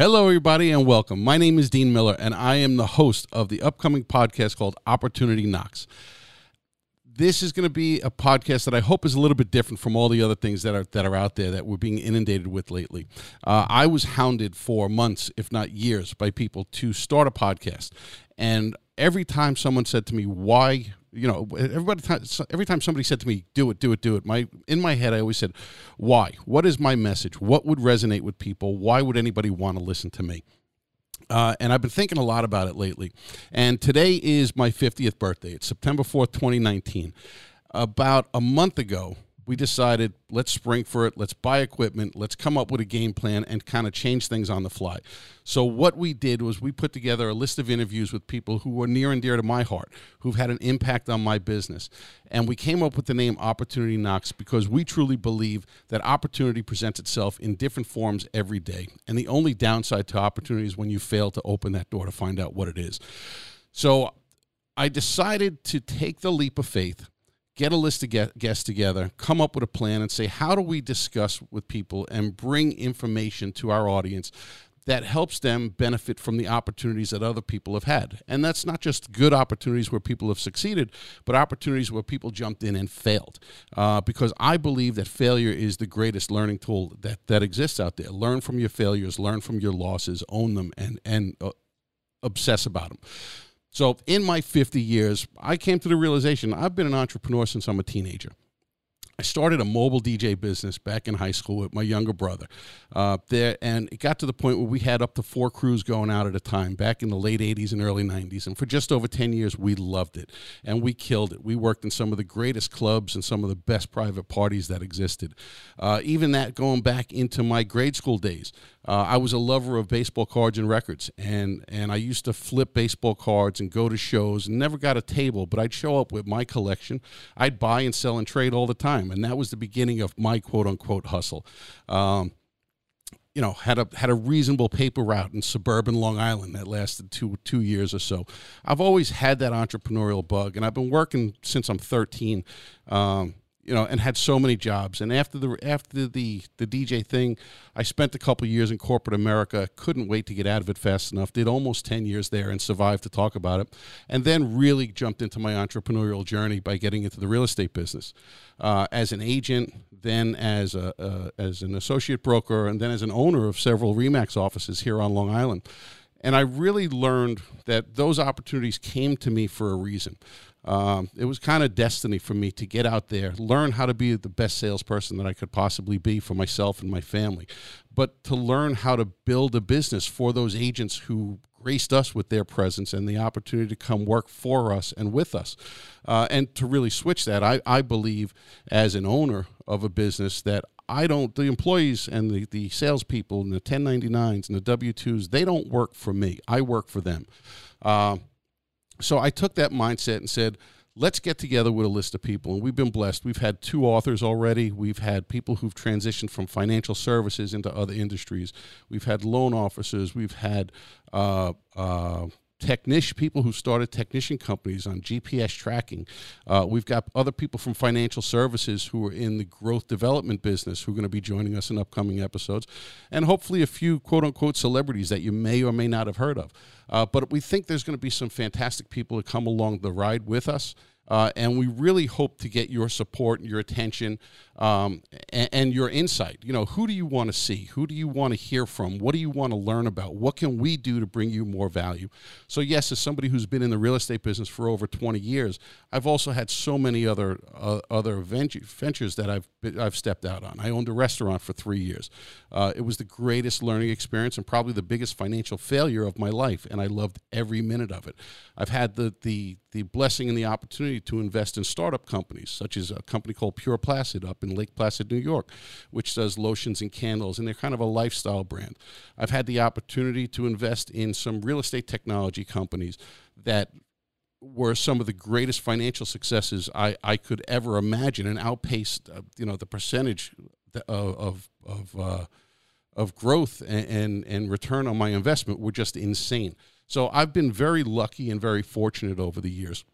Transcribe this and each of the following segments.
Hello, everybody, and welcome. My name is Dean Miller, and I am the host of the upcoming podcast called Opportunity Knocks. This is going to be a podcast that I hope is a little bit different from all the other things that are that are out there that we're being inundated with lately. Uh, I was hounded for months, if not years, by people to start a podcast, and every time someone said to me, "Why you know everybody every time somebody said to me do it do it do it my in my head i always said why what is my message what would resonate with people why would anybody want to listen to me uh, and I've been thinking a lot about it lately. And today is my 50th birthday. It's September 4th, 2019. About a month ago, we decided let's spring for it let's buy equipment let's come up with a game plan and kind of change things on the fly. So what we did was we put together a list of interviews with people who were near and dear to my heart who've had an impact on my business. And we came up with the name opportunity knocks because we truly believe that opportunity presents itself in different forms every day. And the only downside to opportunity is when you fail to open that door to find out what it is. So i decided to take the leap of faith get a list of guests together, come up with a plan, and say, how do we discuss with people and bring information to our audience that helps them benefit from the opportunities that other people have had. And that's not just good opportunities where people have succeeded, but opportunities where people jumped in and failed. Uh, because I believe that failure is the greatest learning tool that, that exists out there. Learn from your failures, learn from your losses, own them, and, and uh, obsess about them. So, in my 50 years, I came to the realization I've been an entrepreneur since I'm a teenager. I started a mobile DJ business back in high school with my younger brother. Uh, there, and it got to the point where we had up to four crews going out at a time back in the late 80s and early 90s. And for just over 10 years, we loved it and we killed it. We worked in some of the greatest clubs and some of the best private parties that existed. Uh, even that going back into my grade school days. Uh, I was a lover of baseball cards and records, and, and I used to flip baseball cards and go to shows and never got a table, but I'd show up with my collection. I'd buy and sell and trade all the time, and that was the beginning of my quote unquote hustle. Um, you know, had a had a reasonable paper route in suburban Long Island that lasted two two years or so. I've always had that entrepreneurial bug, and I've been working since I'm 13. Um, you know, and had so many jobs. And after the after the the DJ thing, I spent a couple years in corporate America. Couldn't wait to get out of it fast enough. Did almost ten years there and survived to talk about it. And then really jumped into my entrepreneurial journey by getting into the real estate business uh, as an agent, then as a uh, as an associate broker, and then as an owner of several Remax offices here on Long Island. And I really learned that those opportunities came to me for a reason. Um, it was kind of destiny for me to get out there, learn how to be the best salesperson that I could possibly be for myself and my family, but to learn how to build a business for those agents who graced us with their presence and the opportunity to come work for us and with us. Uh, and to really switch that, I, I believe as an owner of a business that I don't, the employees and the, the salespeople and the 1099s and the W 2s, they don't work for me. I work for them. Uh, so I took that mindset and said, let's get together with a list of people. And we've been blessed. We've had two authors already. We've had people who've transitioned from financial services into other industries. We've had loan officers. We've had uh, uh, technician people who started technician companies on GPS tracking. Uh, we've got other people from financial services who are in the growth development business who are going to be joining us in upcoming episodes, and hopefully a few quote unquote celebrities that you may or may not have heard of. Uh, but we think there's going to be some fantastic people to come along the ride with us. Uh, and we really hope to get your support and your attention um, and, and, your insight. You know, who do you want to see? Who do you want to hear from? What do you want to learn about? What can we do to bring you more value? So, yes, as somebody who's been in the real estate business for over 20 years, I've also had so many other uh, other ventures that I've I've stepped out on. I owned a restaurant for three years. Uh, it was the greatest learning experience and probably the biggest financial failure of my life, and I loved every minute of it. I've had the the the blessing and the opportunity to invest in startup companies, such as a company called Pure Placid up in Lake Placid, New York, which does lotions and candles, and they're kind of a lifestyle brand. I've had the opportunity to invest in some real estate technology companies that were some of the greatest financial successes I, I could ever imagine and outpaced, uh, you know, the percentage of, of, of, uh, of growth and, and return on my investment were just insane. So I've been very lucky and very fortunate over the years.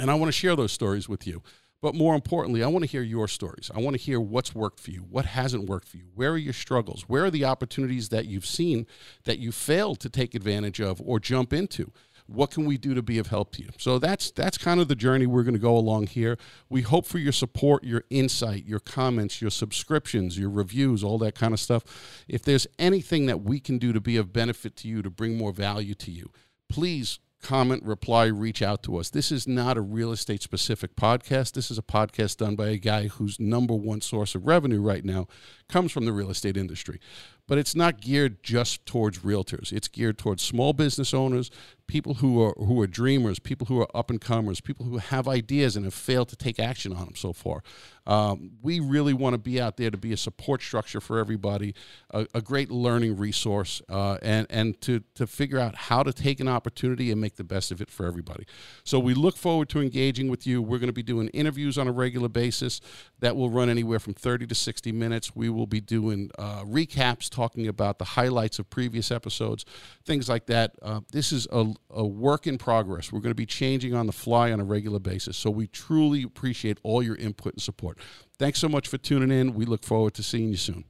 And I want to share those stories with you. But more importantly, I want to hear your stories. I want to hear what's worked for you, what hasn't worked for you, where are your struggles, where are the opportunities that you've seen that you failed to take advantage of or jump into what can we do to be of help to you so that's that's kind of the journey we're going to go along here we hope for your support your insight your comments your subscriptions your reviews all that kind of stuff if there's anything that we can do to be of benefit to you to bring more value to you please comment, reply, reach out to us. This is not a real estate specific podcast. This is a podcast done by a guy whose number one source of revenue right now comes from the real estate industry but it's not geared just towards realtors. It's geared towards small business owners, people who are who are dreamers, people who are up and comers, people who have ideas and have failed to take action on them so far. Um, we really want to be out there to be a support structure for everybody, a, a great learning resource, uh, and and to to figure out how to take an opportunity and make the best of it for everybody. So we look forward to engaging with you. We're going to be doing interviews on a regular basis that will run anywhere from 30 to 60 minutes. We will be doing uh, recaps talking about the highlights of previous episodes, things like that. Uh, this is a, a work in progress. We're going to be changing on the fly on a regular basis. So we truly appreciate all your input and support. Thanks so much for tuning in. We look forward to seeing you soon.